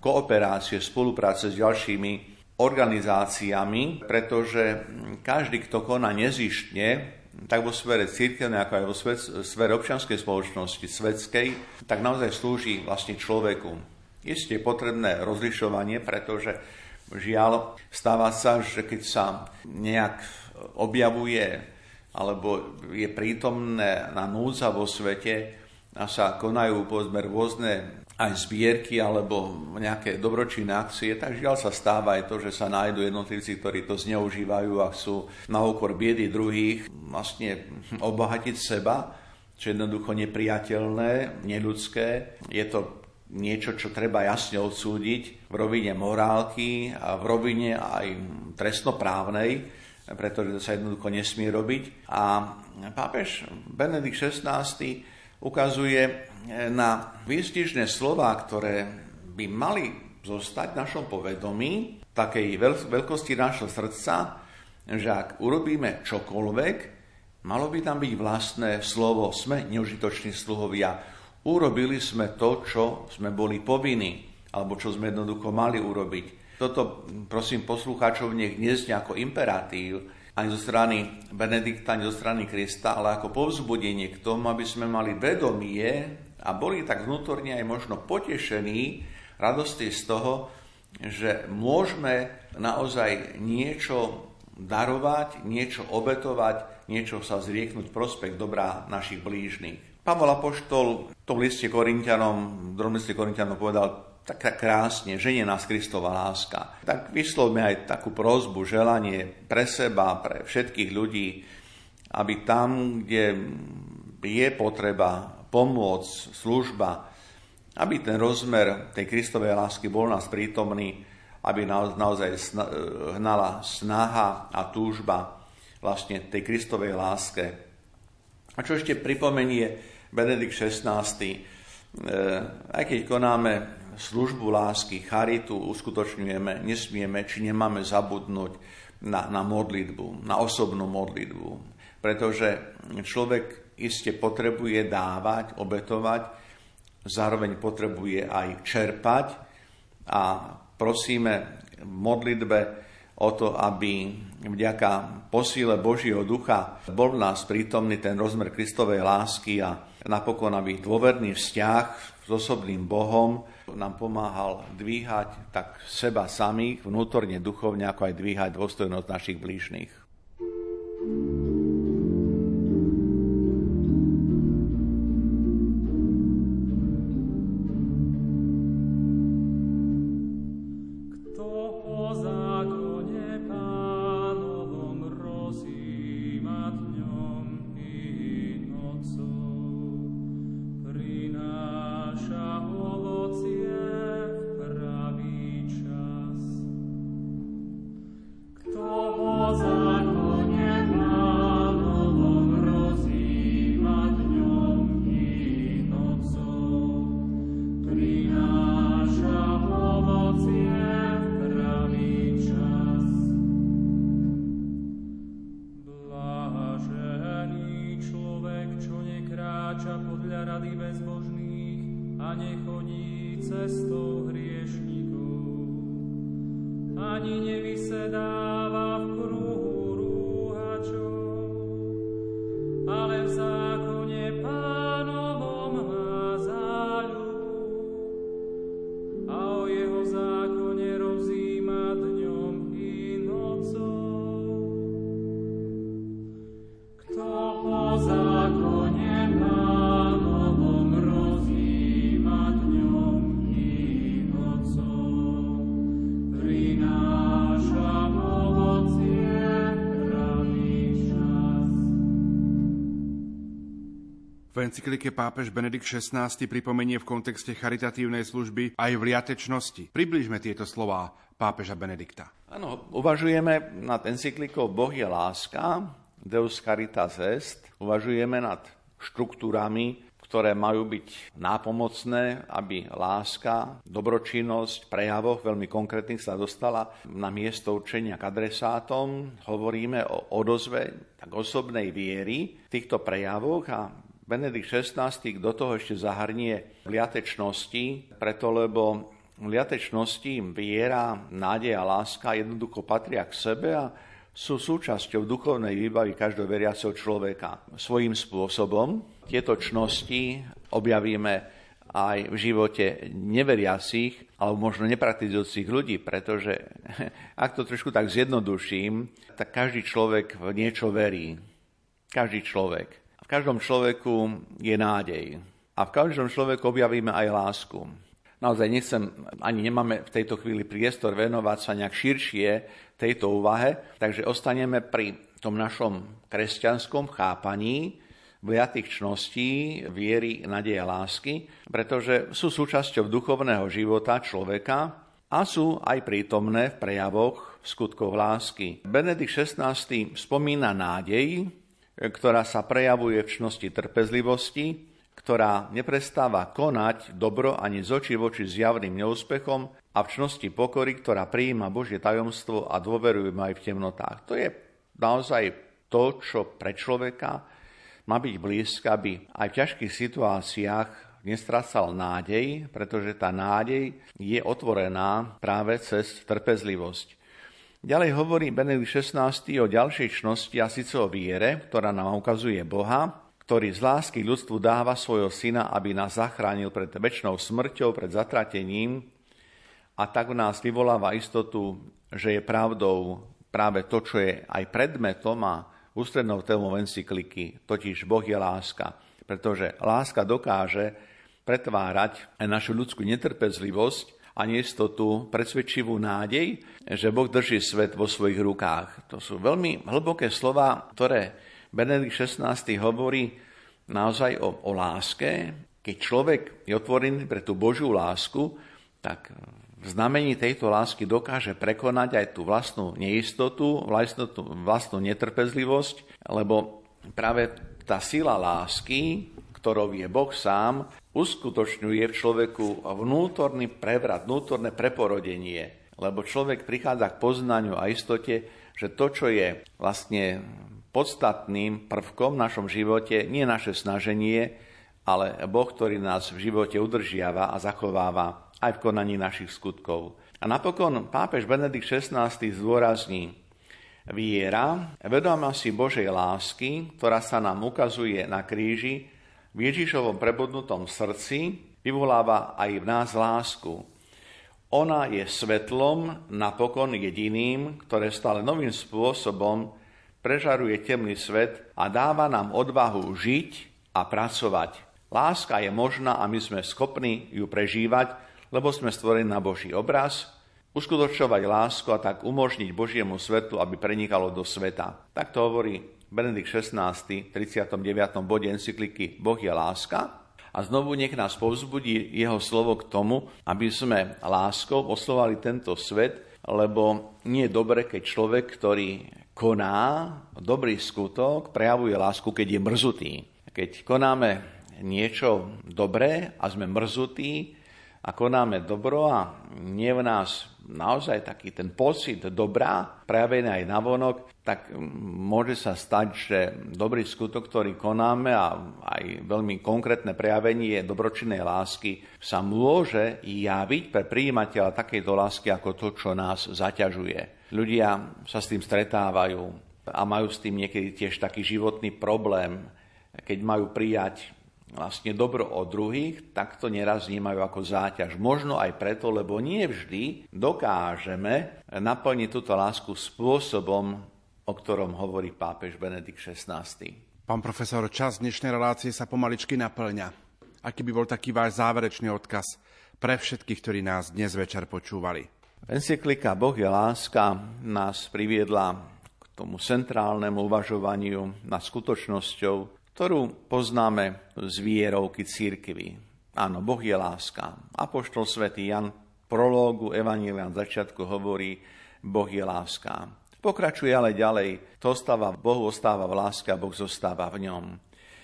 Speaker 3: kooperácie, spolupráce s ďalšími organizáciami, pretože každý, kto koná nezištne, tak vo sfere církevnej, ako aj vo sfere občianskej spoločnosti, svetskej, tak naozaj slúži vlastne človeku. Isté je potrebné rozlišovanie, pretože žiaľ stáva sa, že keď sa nejak objavuje alebo je prítomné na núdza vo svete, a sa konajú povedzme rôzne aj zbierky alebo nejaké dobročinné akcie, tak žiaľ sa stáva aj to, že sa nájdú jednotlivci, ktorí to zneužívajú a chcú na úkor biedy druhých vlastne obohatiť seba, čo je jednoducho nepriateľné, neľudské. Je to niečo, čo treba jasne odsúdiť v rovine morálky a v rovine aj trestnoprávnej, pretože to sa jednoducho nesmie robiť. A pápež Benedikt XVI ukazuje na výstižné slova, ktoré by mali zostať v našom povedomí, takej veľkosti nášho srdca, že ak urobíme čokoľvek, malo by tam byť vlastné slovo, sme neužitoční sluhovia. Urobili sme to, čo sme boli povinní, alebo čo sme jednoducho mali urobiť. Toto, prosím, poslucháčov nech dnes ako imperatív, ani zo strany Benedikta, ani zo strany Krista, ale ako povzbudenie k tomu, aby sme mali vedomie a boli tak vnútorne aj možno potešení radosti z toho, že môžeme naozaj niečo darovať, niečo obetovať, niečo sa zrieknúť prospekt dobrá našich blížnych. Pavol Apoštol v tom liste Korintianom, v druhom liste Korintianom povedal, tak krásne, ženie nás Kristova láska. Tak vyslovme aj takú prozbu, želanie pre seba, pre všetkých ľudí, aby tam, kde je potreba pomôcť, služba, aby ten rozmer tej Kristovej lásky bol nás prítomný, aby naozaj hnala snaha a túžba vlastne tej Kristovej láske. A čo ešte pripomenie Benedikt XVI, e, aj keď konáme službu lásky, charitu uskutočňujeme, nesmieme, či nemáme zabudnúť na, na modlitbu, na osobnú modlitbu. Pretože človek iste potrebuje dávať, obetovať, zároveň potrebuje aj čerpať a prosíme v modlitbe o to, aby vďaka posíle Božieho ducha bol v nás prítomný ten rozmer Kristovej lásky a napokon aby dôverný vzťah s osobným Bohom nám pomáhal dvíhať tak seba samých, vnútorne, duchovne, ako aj dvíhať dôstojnosť našich blížnych.
Speaker 2: V encyklike pápež Benedikt XVI pripomenie v kontexte charitatívnej služby aj v liatečnosti. Približme tieto slová pápeža Benedikta.
Speaker 3: Áno, uvažujeme nad encyklikou Boh je láska, Deus Caritas Est, uvažujeme nad štruktúrami, ktoré majú byť nápomocné, aby láska, dobročinnosť, prejavoch veľmi konkrétnych sa dostala na miesto určenia k adresátom. Hovoríme o odozve tak osobnej viery v týchto prejavoch a Benedikt XVI do toho ešte zahrnie liatečnosti, preto lebo liatečnosti viera, nádej a láska jednoducho patria k sebe a sú súčasťou duchovnej výbavy každého veriaceho človeka. Svojím spôsobom tieto čnosti objavíme aj v živote neveriacich alebo možno nepraktizujúcich ľudí, pretože (laughs) ak to trošku tak zjednoduším, tak každý človek v niečo verí. Každý človek. V každom človeku je nádej. A v každom človeku objavíme aj lásku. naozaj nechcem, ani nemáme v tejto chvíli priestor venovať sa nejak širšie tejto úvahe, takže ostaneme pri tom našom kresťanskom chápaní vliatých čností, viery, nadeja, lásky, pretože sú súčasťou duchovného života človeka a sú aj prítomné v prejavoch skutkov lásky. Benedikt XVI spomína nádej, ktorá sa prejavuje v čnosti trpezlivosti, ktorá neprestáva konať dobro ani z očí voči zjavným neúspechom a v čnosti pokory, ktorá prijíma Božie tajomstvo a dôveruje aj v temnotách. To je naozaj to, čo pre človeka má byť blízka, aby aj v ťažkých situáciách nestracal nádej, pretože tá nádej je otvorená práve cez trpezlivosť. Ďalej hovorí Benedikt XVI o ďalšej čnosti a síce o viere, ktorá nám ukazuje Boha, ktorý z lásky ľudstvu dáva svojho syna, aby nás zachránil pred väčšnou smrťou, pred zatratením a tak nás vyvoláva istotu, že je pravdou práve to, čo je aj predmetom a ústrednou témou encykliky, totiž Boh je láska. Pretože láska dokáže pretvárať našu ľudskú netrpezlivosť a neistotu, presvedčivú nádej, že Boh drží svet vo svojich rukách. To sú veľmi hlboké slova, ktoré Benedikt XVI hovorí naozaj o, o láske. Keď človek je otvorený pre tú Božiu lásku, tak v znamení tejto lásky dokáže prekonať aj tú vlastnú neistotu, vlastnú, vlastnú netrpezlivosť, lebo práve tá sila lásky, ktorou je Boh sám, uskutočňuje v človeku vnútorný prevrat, vnútorné preporodenie. Lebo človek prichádza k poznaniu a istote, že to, čo je vlastne podstatným prvkom v našom živote, nie naše snaženie, ale Boh, ktorý nás v živote udržiava a zachováva aj v konaní našich skutkov. A napokon pápež Benedikt XVI zdôrazní, viera, vedomá si Božej lásky, ktorá sa nám ukazuje na kríži, v Ježišovom prebudnutom srdci vyvoláva aj v nás lásku. Ona je svetlom, napokon jediným, ktoré stále novým spôsobom prežaruje temný svet a dáva nám odvahu žiť a pracovať. Láska je možná a my sme schopní ju prežívať, lebo sme stvorení na Boží obraz, uskutočovať lásku a tak umožniť Božiemu svetu, aby prenikalo do sveta. Tak to hovorí Benedikt XVI v 39. bode encykliky Boh je láska. A znovu nech nás povzbudí jeho slovo k tomu, aby sme láskou oslovali tento svet, lebo nie je dobre, keď človek, ktorý koná dobrý skutok, prejavuje lásku, keď je mrzutý. Keď konáme niečo dobré a sme mrzutí, a konáme dobro a nie v nás naozaj taký ten pocit dobrá, prejavený aj na vonok, tak môže sa stať, že dobrý skutok, ktorý konáme a aj veľmi konkrétne prejavenie dobročinnej lásky sa môže javiť pre príjimateľa takejto lásky ako to, čo nás zaťažuje. Ľudia sa s tým stretávajú a majú s tým niekedy tiež taký životný problém, keď majú prijať vlastne dobro od druhých, tak to neraz vnímajú ako záťaž. Možno aj preto, lebo nie vždy dokážeme naplniť túto lásku spôsobom, o ktorom hovorí pápež Benedikt XVI.
Speaker 2: Pán profesor, čas dnešnej relácie sa pomaličky naplňa. Aký by bol taký váš záverečný odkaz pre všetkých, ktorí nás dnes večer počúvali?
Speaker 3: Encyklika Boh je láska nás priviedla k tomu centrálnemu uvažovaniu nad skutočnosťou, ktorú poznáme z vierovky církvy. Áno, Boh je láska. Apoštol svätý Jan v prológu Evanília na začiatku hovorí, Boh je láska. Pokračuje ale ďalej, to ostáva, Bohu ostáva v láske a Boh zostáva v ňom.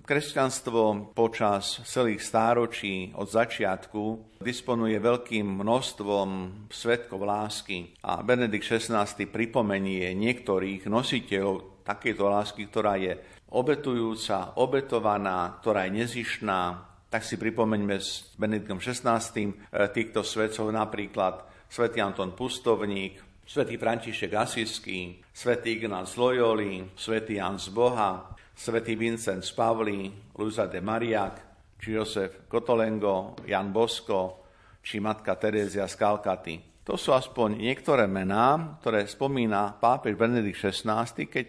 Speaker 3: Kresťanstvo počas celých stáročí od začiatku disponuje veľkým množstvom svetkov lásky a Benedikt XVI pripomenie niektorých nositeľov takejto lásky, ktorá je obetujúca, obetovaná, ktorá je nezišná, tak si pripomeňme s Benediktom XVI. E, týchto svetcov napríklad svätý Anton Pustovník, svätý František Asisky, svätý Ignác Loyoli, svätý Jan z Boha, svätý Vincent z Pavli, Luisa de Mariak, či Josef Kotolengo, Jan Bosko, či matka Terézia z Kalkaty. To sú aspoň niektoré mená, ktoré spomína pápež Benedikt XVI, keď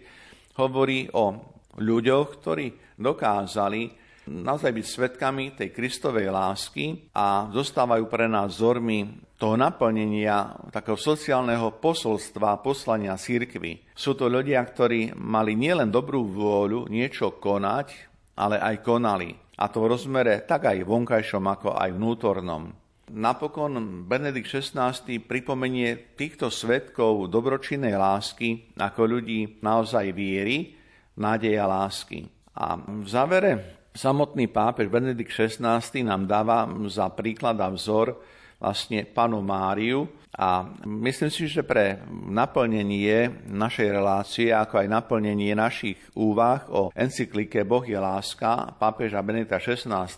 Speaker 3: hovorí o ľuďoch, ktorí dokázali naozaj byť svetkami tej Kristovej lásky a zostávajú pre nás vzormi toho naplnenia takého sociálneho posolstva, poslania církvy. Sú to ľudia, ktorí mali nielen dobrú vôľu niečo konať, ale aj konali. A to v rozmere tak aj vonkajšom, ako aj vnútornom. Napokon Benedikt XVI pripomenie týchto svetkov dobročinnej lásky ako ľudí naozaj viery, nádeja lásky. A v závere samotný pápež Benedikt XVI nám dáva za príklad a vzor vlastne panu Máriu a myslím si, že pre naplnenie našej relácie, ako aj naplnenie našich úvah o encyklike Boh je láska pápeža Benedikta XVI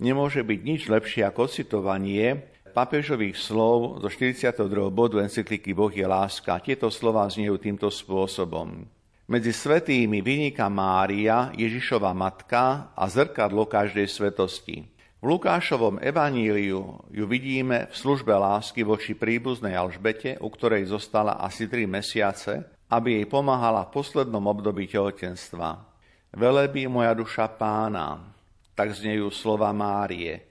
Speaker 3: nemôže byť nič lepšie ako citovanie papežových slov zo 42. bodu encykliky Boh je láska. Tieto slova zniejú týmto spôsobom. Medzi svetými vyniká Mária, Ježišova matka a zrkadlo každej svetosti. V Lukášovom evaníliu ju vidíme v službe lásky voči príbuznej Alžbete, u ktorej zostala asi tri mesiace, aby jej pomáhala v poslednom období tehotenstva. Velebí moja duša pána, tak znejú slova Márie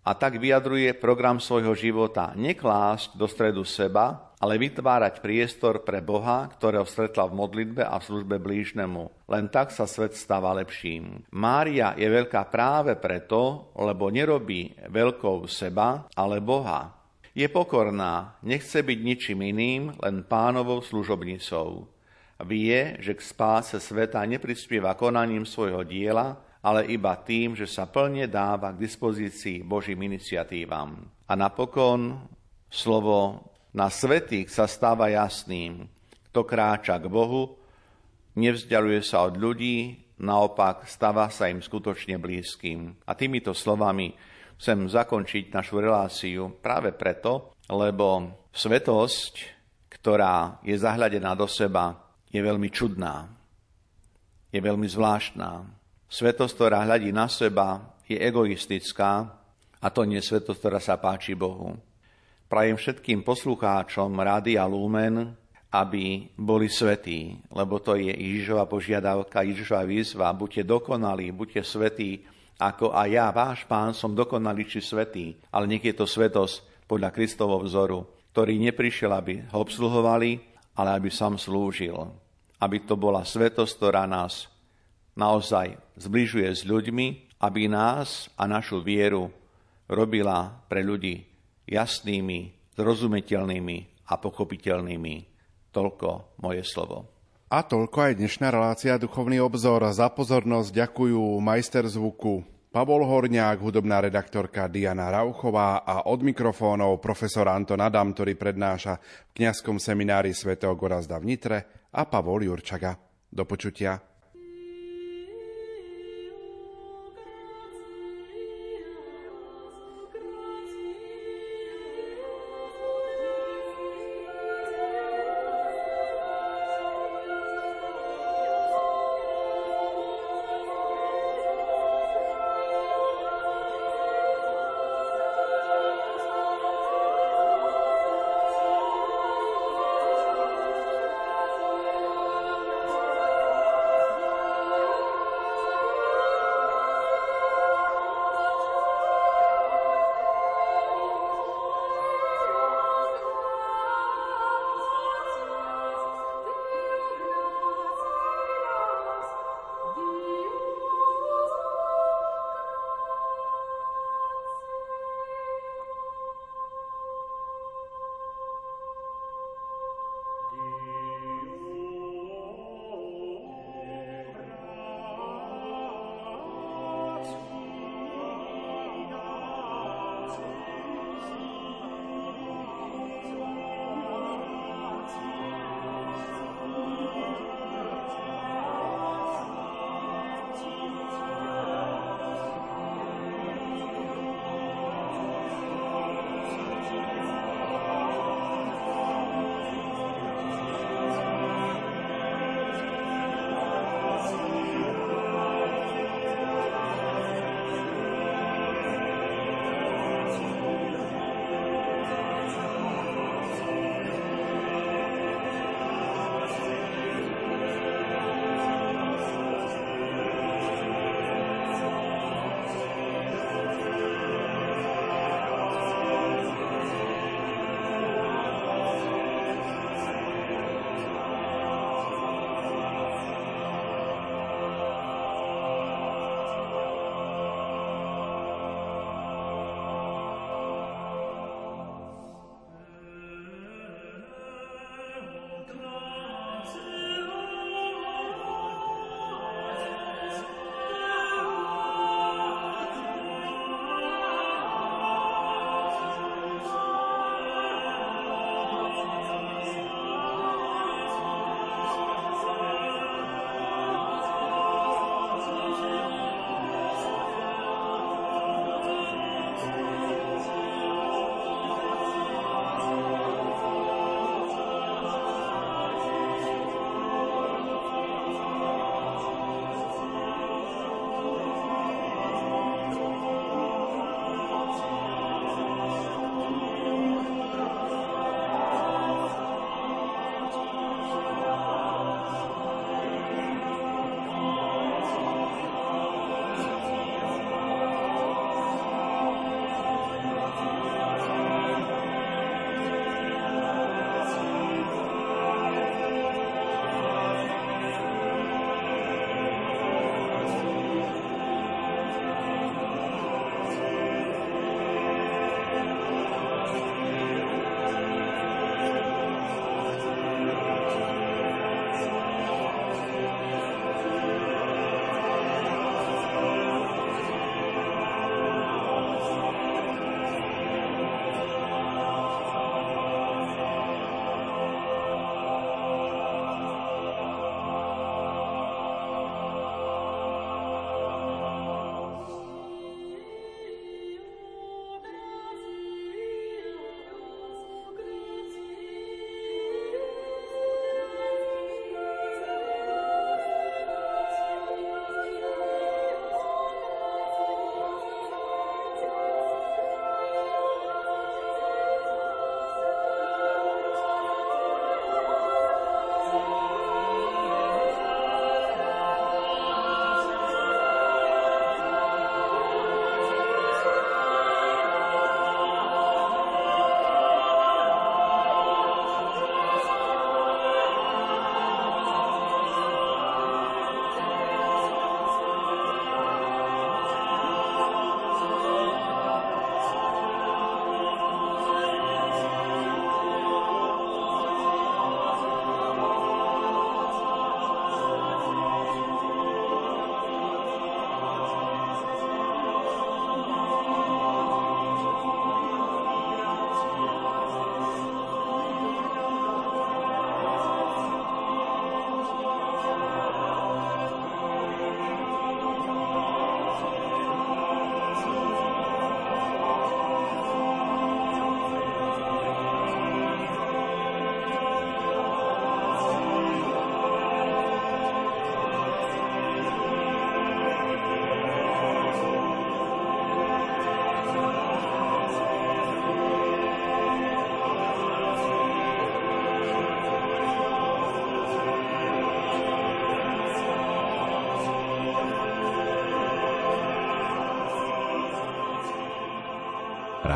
Speaker 3: a tak vyjadruje program svojho života neklásť do stredu seba, ale vytvárať priestor pre Boha, ktorého stretla v modlitbe a v službe blížnemu. Len tak sa svet stáva lepším. Mária je veľká práve preto, lebo nerobí veľkou seba, ale Boha. Je pokorná, nechce byť ničím iným, len pánovou služobnicou. Vie, že k spáse sveta neprispieva konaním svojho diela, ale iba tým, že sa plne dáva k dispozícii Božím iniciatívam. A napokon slovo na svetých sa stáva jasným. Kto kráča k Bohu, nevzdialuje sa od ľudí, naopak stáva sa im skutočne blízkym. A týmito slovami chcem zakončiť našu reláciu práve preto, lebo svetosť, ktorá je zahľadená do seba, je veľmi čudná, je veľmi zvláštna. Svetosť, ktorá hľadí na seba, je egoistická a to nie je svetosť, ktorá sa páči Bohu. Prajem všetkým poslucháčom Rádia Lumen, aby boli svetí, lebo to je Ježišova požiadavka, Ježišova výzva. Buďte dokonalí, buďte svetí, ako aj ja, váš pán, som dokonalý či svetý. Ale nech je to svetosť podľa Kristovho vzoru, ktorý neprišiel, aby ho obsluhovali, ale aby sám slúžil. Aby to bola svetosť, ktorá nás naozaj zbližuje s ľuďmi, aby nás a našu vieru robila pre ľudí jasnými, zrozumiteľnými a pochopiteľnými. Toľko moje slovo.
Speaker 2: A toľko aj dnešná relácia Duchovný obzor. Za pozornosť ďakujú majster zvuku Pavol Horniak, hudobná redaktorka Diana Rauchová a od mikrofónov profesor Anton Adam, ktorý prednáša v kňazskom seminári svätého Gorazda v Nitre a Pavol Jurčaga. Do počutia.